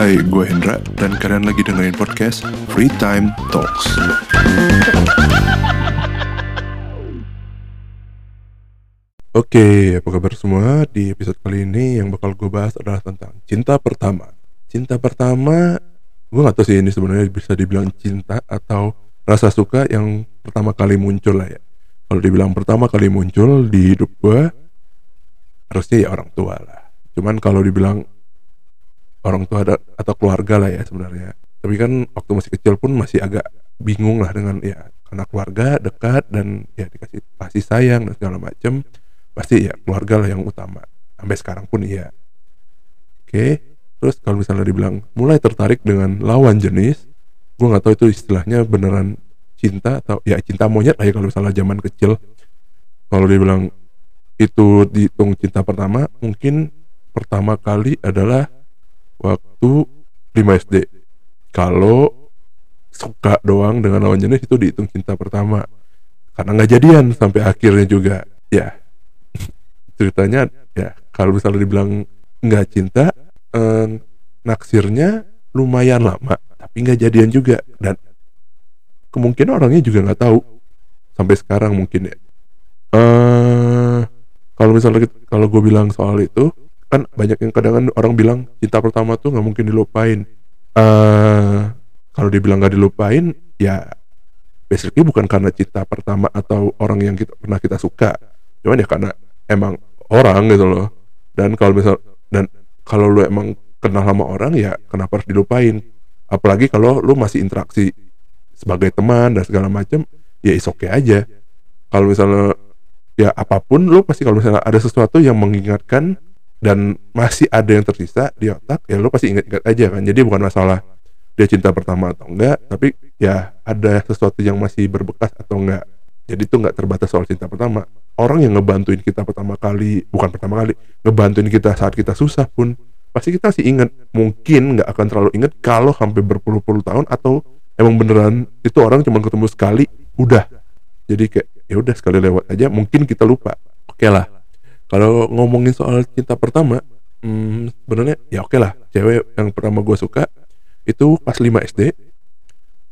Hai, gue Hendra dan kalian lagi dengerin podcast Free Time Talks. Oke, apa kabar semua? Di episode kali ini yang bakal gue bahas adalah tentang cinta pertama. Cinta pertama, gue gak tahu sih ini sebenarnya bisa dibilang cinta atau rasa suka yang pertama kali muncul lah ya. Kalau dibilang pertama kali muncul di hidup gue, harusnya ya orang tua lah. Cuman kalau dibilang orang tua ada, atau keluarga lah ya sebenarnya. Tapi kan waktu masih kecil pun masih agak bingung lah dengan ya karena keluarga dekat dan ya dikasih kasih sayang dan segala macem pasti ya keluarga lah yang utama. Sampai sekarang pun iya. Oke terus kalau misalnya dibilang mulai tertarik dengan lawan jenis gue nggak tahu itu istilahnya beneran cinta atau ya cinta monyet lah ya kalau misalnya zaman kecil. Kalau dibilang itu dihitung cinta pertama mungkin pertama kali adalah waktu 5 SD kalau suka doang dengan lawan jenis itu dihitung cinta pertama. Karena nggak jadian sampai akhirnya juga. Ya. Ceritanya ya kalau misalnya dibilang nggak cinta eh, naksirnya lumayan lama tapi nggak jadian juga. Dan kemungkinan orangnya juga nggak tahu sampai sekarang mungkin ya. Eh kalau misalnya kalau gue bilang soal itu kan banyak yang kadang orang bilang cinta pertama tuh nggak mungkin dilupain. Eh kalau dibilang nggak dilupain ya basically bukan karena cinta pertama atau orang yang kita pernah kita suka. Cuman ya karena emang orang gitu loh. Dan kalau misal dan kalau lu emang kenal sama orang ya kenapa harus dilupain? Apalagi kalau lu masih interaksi sebagai teman dan segala macam ya is okay aja. Kalau misalnya ya apa pun lu pasti kalau misalnya ada sesuatu yang mengingatkan dan masih ada yang tersisa di otak ya lu pasti ingat-ingat aja kan. Jadi bukan masalah dia cinta pertama atau enggak tapi ya ada sesuatu yang masih berbekas atau enggak. Jadi itu nggak terbatas soal cinta pertama. Orang yang ngebantuin kita pertama kali bukan pertama kali ngebantuin kita saat kita susah pun pasti kita sih inget mungkin nggak akan terlalu inget kalau sampai berpuluh-puluh tahun atau emang beneran itu orang cuma ketemu sekali udah. Jadi kayak ya udah sekali lewat aja. Mungkin kita lupa. Oke okay lah kalau ngomongin soal cinta pertama hmm, sebenarnya ya oke okay lah cewek yang pertama gue suka itu pas 5 SD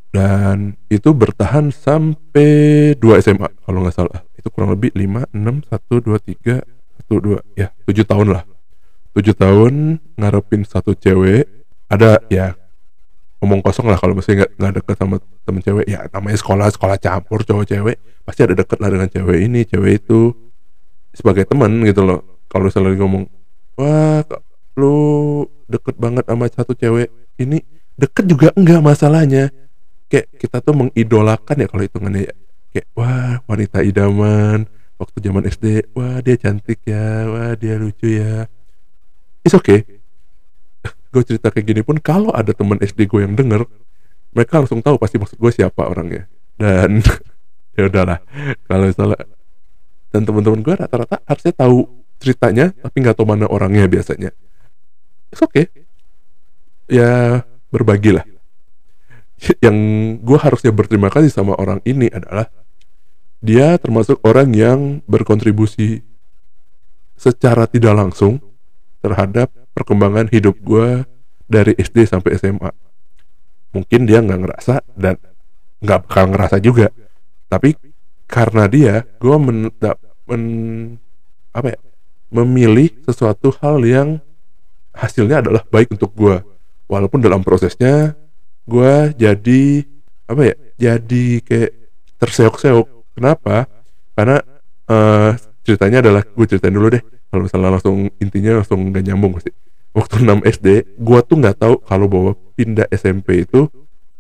dan itu bertahan sampai 2 SMA kalau nggak salah. Itu kurang lebih 5, 6, 1, 2, 3 1, 2, ya 7 tahun lah. 7 tahun ngarepin satu cewek ada ya ngomong kosong lah kalau masih nggak nggak deket sama temen cewek ya namanya sekolah sekolah campur cowok cewek pasti ada deket lah dengan cewek ini cewek itu sebagai teman gitu loh. Kalau misalnya ngomong wah lu deket banget sama satu cewek ini? Deket juga enggak masalahnya. Kayak kita tuh mengidolakan ya kalau hitungannya ya. Kayak wah wanita idaman waktu zaman SD wah dia cantik ya wah dia lucu ya. It's okay. Gue cerita kayak gini pun kalau ada teman SD gue yang denger mereka langsung tahu pasti maksud gue siapa orangnya. Dan ya udahlah kalau misalnya dan teman-teman gue rata-rata harusnya tahu ceritanya tapi nggak tahu mana orangnya biasanya it's okay ya berbagilah yang gue harusnya berterima kasih sama orang ini adalah dia termasuk orang yang berkontribusi secara tidak langsung terhadap perkembangan hidup gue dari SD sampai SMA. Mungkin dia nggak ngerasa dan nggak bakal ngerasa juga. Tapi karena dia, gue men, men, apa ya, memilih sesuatu hal yang hasilnya adalah baik untuk gue. Walaupun dalam prosesnya gue jadi apa ya, jadi kayak terseok-seok. Kenapa? Karena uh, ceritanya adalah gue ceritain dulu deh kalau misalnya langsung intinya langsung gak nyambung pasti waktu 6 SD gua tuh nggak tahu kalau bawa pindah SMP itu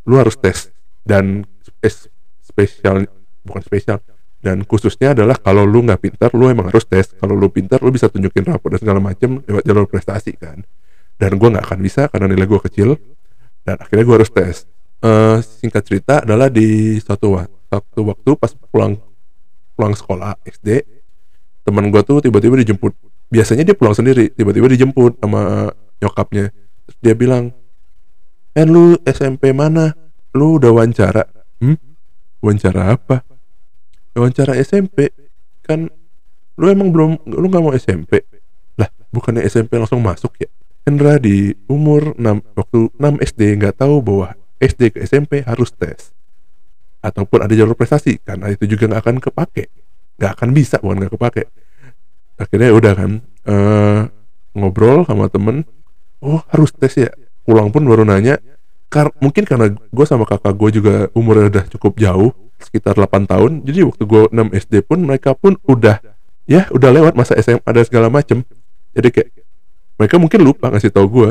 lu harus tes dan es spesial bukan spesial. Dan khususnya adalah kalau lu nggak pintar lu emang harus tes. Kalau lu pintar lu bisa tunjukin rapor dan segala macem lewat jalur prestasi kan. Dan gua nggak akan bisa karena nilai gua kecil. Dan akhirnya gua harus tes. Uh, singkat cerita adalah di suatu waktu waktu pas pulang pulang sekolah SD teman gua tuh tiba-tiba dijemput. Biasanya dia pulang sendiri tiba-tiba dijemput sama nyokapnya. Terus dia bilang eh lu SMP mana? Lu udah wawancara? Hmm? Wawancara apa wawancara SMP kan lu emang belum lu nggak mau SMP lah bukannya SMP langsung masuk ya? Hendra di umur 6 waktu 6 SD nggak tahu bahwa SD ke SMP harus tes. Ataupun ada jalur prestasi karena itu juga nggak akan kepake. Nggak akan bisa bukan nggak kepake. Akhirnya udah kan uh, ngobrol sama temen. Oh harus tes ya? Pulang pun baru nanya. Kar mungkin karena gue sama kakak gue juga umurnya udah cukup jauh sekitar 8 tahun. Jadi waktu gue 6 SD pun mereka pun udah ya udah lewat masa SMA dan segala macem. Jadi kayak mereka mungkin lupa ngasih tahu gue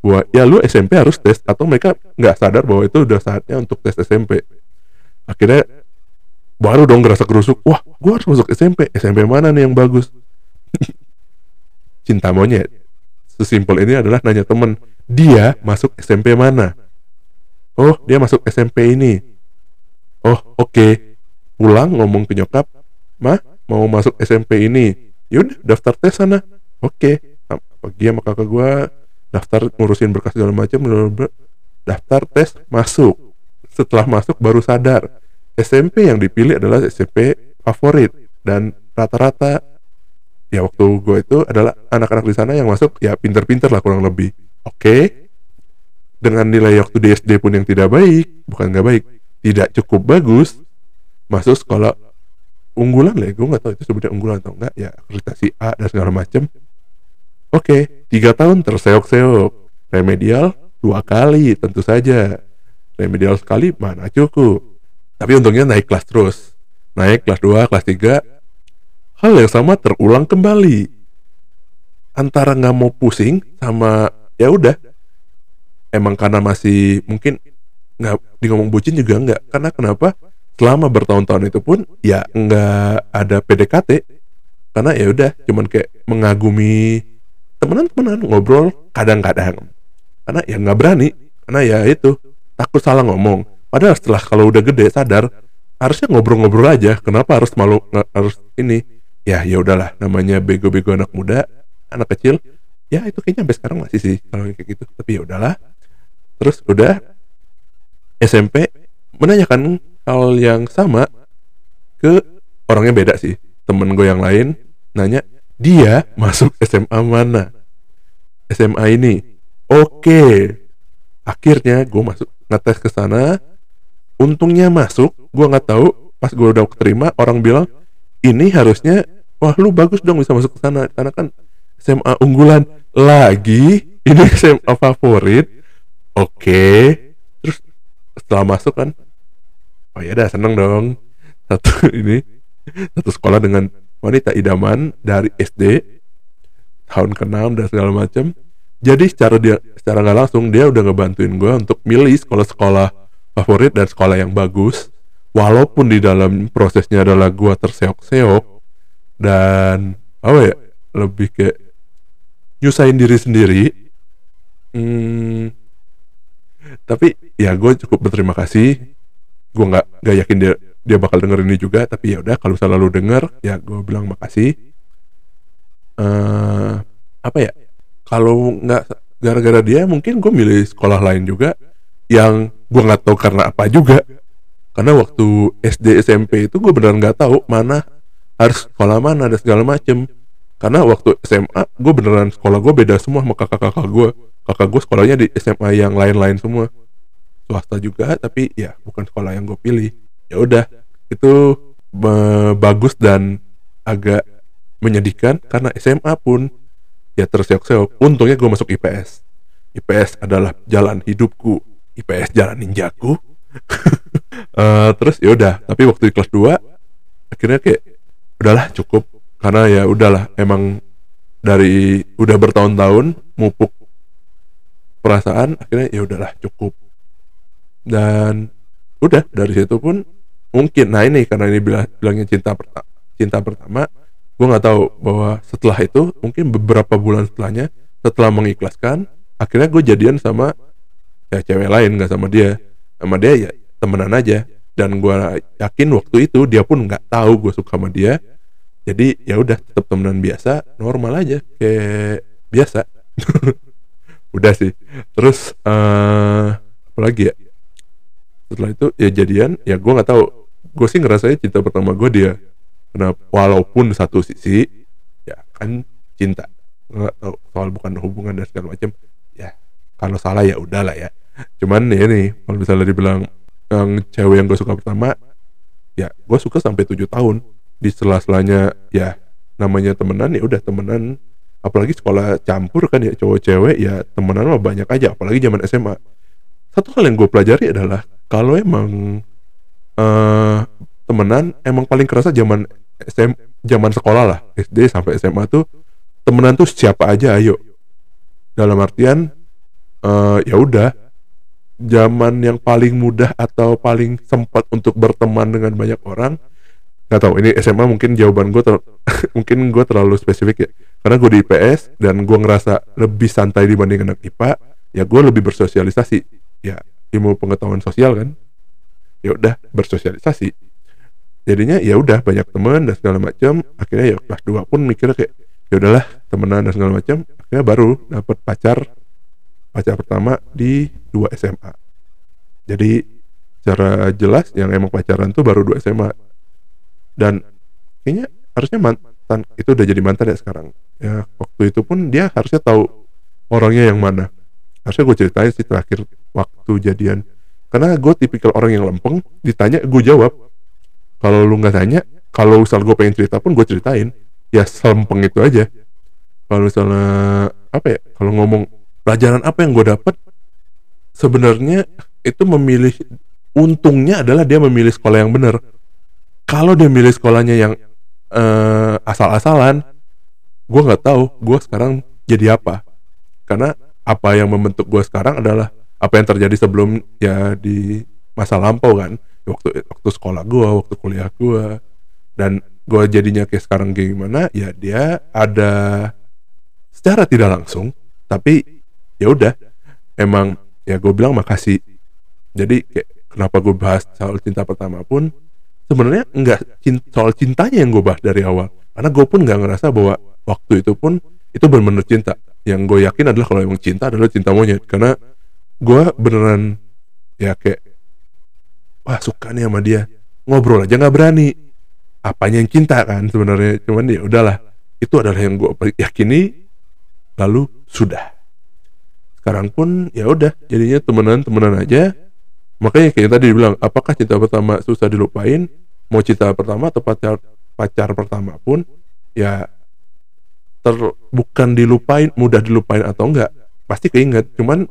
bahwa ya lu SMP harus tes atau mereka nggak sadar bahwa itu udah saatnya untuk tes SMP akhirnya baru dong ngerasa kerusuk wah gue harus masuk SMP SMP mana nih yang bagus? Cinta monyet. Sesimpel ini adalah nanya temen dia masuk SMP mana? Oh dia masuk SMP ini oh oke. Okay. pulang ngomong ke nyokap mah mau masuk SMP ini. Yaudah daftar tes sana. Oke. Okay. pergi sama kakak gue daftar ngurusin berkas segala macam daftar tes masuk. Setelah masuk baru sadar. SMP yang dipilih adalah SMP favorit dan rata-rata. Ya waktu gue itu adalah anak-anak di sana yang masuk ya pinter-pinter lah kurang lebih. Oke, okay. dengan nilai waktu di SD pun yang tidak baik, bukan nggak baik, tidak cukup bagus, masuk sekolah unggulan lah, gue nggak tahu itu sebutnya unggulan atau enggak, ya akreditasi A dan segala macam. Oke, okay. tiga tahun terseok-seok, remedial dua kali tentu saja, remedial sekali mana cukup. Tapi untungnya naik kelas terus, naik kelas 2, kelas 3, hal yang sama terulang kembali. Antara nggak mau pusing sama ya udah emang karena masih mungkin nggak di ngomong bucin juga nggak. Karena kenapa? Selama bertahun-tahun itu pun ya nggak ada PDKT karena ya udah cuman kayak mengagumi temenan-temenan ngobrol kadang-kadang. Karena ya nggak berani. Karena ya itu takut salah ngomong. Padahal setelah kalau udah gede sadar harusnya ngobrol-ngobrol aja. Kenapa harus malu harus ini? Ya ya udahlah namanya bego-bego anak muda anak kecil. Ya itu kayaknya sampai sekarang masih sih kalau kayak gitu. Tapi ya udahlah. Terus udah SMP menanyakan hal yang sama ke orangnya beda sih. Temen gue yang lain nanya dia masuk SMA mana? SMA ini. Oke. Akhirnya gue masuk ngetes ke sana. Untungnya masuk gue nggak tahu. Pas gue udah keterima orang bilang ini harusnya wah lu bagus dong bisa masuk ke sana. Karena kan SMA unggulan lagi ini SMA favorit. Oke. okay. Setelah masuk kan oh ya dah seneng dong. Satu ini satu sekolah dengan wanita idaman dari SD tahun ke-6 dan segala macam jadi secara dia secara nggak langsung dia udah ngebantuin gue untuk milih sekolah-sekolah favorit dan sekolah yang bagus. Walaupun di dalam prosesnya adalah gue terseok-seok dan apa ya lebih kayak nyusahin diri sendiri. Hmm, tapi ya gue cukup berterima kasih. Gue nggak nggak yakin dia dia bakal denger ini juga tapi ya udah kalau selalu denger ya gue bilang makasih. Uh, apa ya? Kalau nggak gara-gara dia mungkin gue milih sekolah lain juga yang gue nggak tahu karena apa juga. Karena waktu SD SMP itu gue benar nggak tahu mana harus sekolah mana dan segala macem. Karena waktu SMA gue beneran sekolah gue beda semua sama kakak-kakak gue kakak gue sekolahnya di SMA yang lain-lain semua swasta juga tapi ya bukan sekolah yang gue pilih. Ya udah itu bagus dan agak menyedihkan karena SMA pun ya terseok-seok. Untungnya gue masuk IPS IPS adalah jalan hidupku. IPS jalan ninjaku. Uh, terus ya udah tapi waktu di kelas 2 akhirnya kayak udahlah cukup. Karena ya udahlah emang dari udah bertahun-tahun mupuk perasaan akhirnya ya udahlah cukup dan udah dari situ pun mungkin nah ini karena ini bilang bilangnya cinta pertama cinta pertama gue nggak tahu bahwa setelah itu mungkin beberapa bulan setelahnya setelah mengikhlaskan akhirnya gue jadian sama ya cewek lain nggak sama dia. Sama dia ya temenan aja. Dan gue yakin waktu itu dia pun nggak tahu gue suka sama dia. Jadi ya udah tetap temenan biasa normal aja kayak biasa. Udah sih. Terus uh, apa lagi ya setelah itu ya jadian. Ya gue nggak tahu. Gue sih ngerasanya cinta pertama gue dia. Karena walaupun satu sisi ya kan cinta. Nggak tahu soal bukan hubungan dan segala macam ya kalau salah ya udahlah ya. Cuman ya nih kalau misalnya dibilang yang cewek yang gue suka pertama ya gue suka sampai tujuh tahun. Di sela-selanya ya namanya temenan ya udah temenan. Apalagi sekolah campur kan ya cowok cewek ya temenan mah banyak aja. Apalagi zaman SMA satu hal yang gue pelajari adalah kalau emang uh, temenan emang paling kerasa zaman SM zaman sekolah lah. SD sampai SMA tuh temenan tuh siapa aja ayo. Dalam artian uh, ya udah. Zaman yang paling mudah atau paling sempat untuk berteman dengan banyak orang nggak tahu. Ini SMA mungkin jawaban gue ter mungkin gue terlalu spesifik ya. Karena gue di IPS dan gue ngerasa lebih santai dibanding anak IPA ya gue lebih bersosialisasi. Ya ilmu pengetahuan sosial kan? Ya udah bersosialisasi. Jadinya ya udah banyak teman dan segala macam akhirnya ya kelas 2 pun mikirnya kayak ya udahlah temenan dan segala macam akhirnya baru dapat pacar pacar pertama di dua SMA jadi secara jelas yang emang pacaran tuh baru dua SMA dan kayaknya harusnya mantan itu udah jadi mantan ya sekarang. Ya waktu itu pun dia harusnya tahu orangnya yang mana harusnya gue ceritain sih terakhir waktu jadian. Karena gue tipikal orang yang lempeng ditanya gue jawab. Kalau lu nggak tanya kalau misal gue pengen cerita pun gue ceritain. Ya selempeng itu aja. Kalau misalnya apa ya kalau ngomong pelajaran apa yang gue dapet sebenarnya itu memilih untungnya adalah dia memilih sekolah yang benar. Kalau dia milih sekolahnya yang uh, asal-asalan gue nggak tahu gue sekarang jadi apa. Karena apa yang membentuk gue sekarang adalah apa yang terjadi sebelum ya di masa lampau kan? Waktu waktu sekolah gue waktu kuliah gue dan gue jadinya kayak sekarang kayak gimana? Ya dia ada secara tidak langsung tapi ya udah. Emang ya gue bilang makasih. Jadi kayak kenapa gue bahas soal cinta pertama pun sebenarnya cinta, soal cintanya yang gue bahas dari awal. Karena gue pun nggak ngerasa bahwa waktu itu pun itu benar-benar cinta yang gue yakin adalah kalau emang cinta adalah cinta monyet. Karena gue beneran ya kayak wah suka nih sama dia. Ngobrol aja nggak berani. Apanya yang cinta kan sebenarnya? Cuman ya udahlah. Itu adalah yang gue yakini. Lalu sudah. Sekarang pun ya udah jadinya temenan temenan aja. Makanya kayak tadi dibilang apakah cinta pertama susah dilupain? Mau cinta pertama atau pacar pacar pertama pun ya ter bukan dilupain mudah dilupain atau enggak pasti keinget. Cuman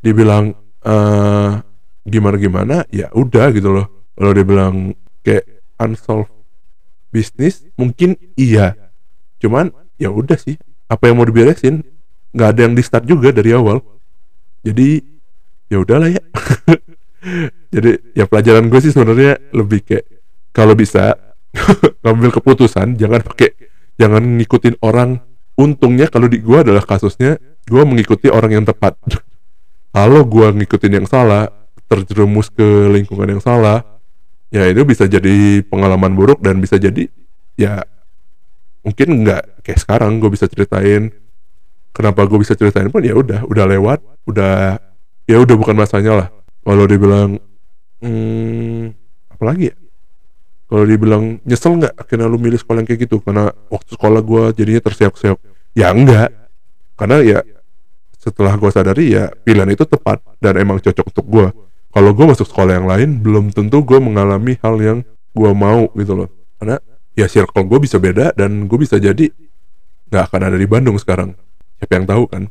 dibilang uh, gimana gimana ya udah gitu loh. Kalau dibilang kayak unsolved bisnis mungkin iya. Cuman ya udah sih apa yang mau diberesin? Nggak ada yang di start juga dari awal. Jadi ya udahlah ya. Jadi ya pelajaran gue sih sebenarnya lebih kayak kalau bisa ngambil keputusan jangan pakai jangan ngikutin orang untungnya kalau di gue adalah kasusnya gue mengikuti orang yang tepat. Kalau gue ngikutin yang salah terjerumus ke lingkungan yang salah ya itu bisa jadi pengalaman buruk dan bisa jadi ya mungkin nggak kayak sekarang gue bisa ceritain. Kenapa gue bisa ceritain pun ya udah udah lewat udah ya udah bukan masanya lah. Kalau dibilang hmm, apalagi ya? Kalau dibilang nyesel nggak? Akhirnya lu milih sekolah yang kayak gitu karena waktu sekolah gue jadinya terseok-seok ya enggak. Karena ya setelah gue sadari ya pilihan itu tepat dan emang cocok untuk gue kalau gue masuk sekolah yang lain belum tentu gue mengalami hal yang gue mau gitu loh. Karena ya circle gue bisa beda dan gue bisa jadi nggak akan ada di Bandung sekarang. Siapa yang tahu kan?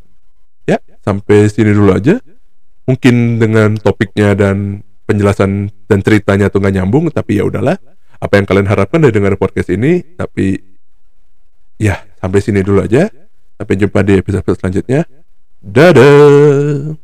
Ya sampai sini dulu aja. Mungkin dengan topiknya dan penjelasan dan ceritanya tuh nggak nyambung tapi ya udahlah. Apa yang kalian harapkan dari dengar podcast ini tapi ya sampai sini dulu aja. Sampai jumpa di episode selanjutnya. Dadah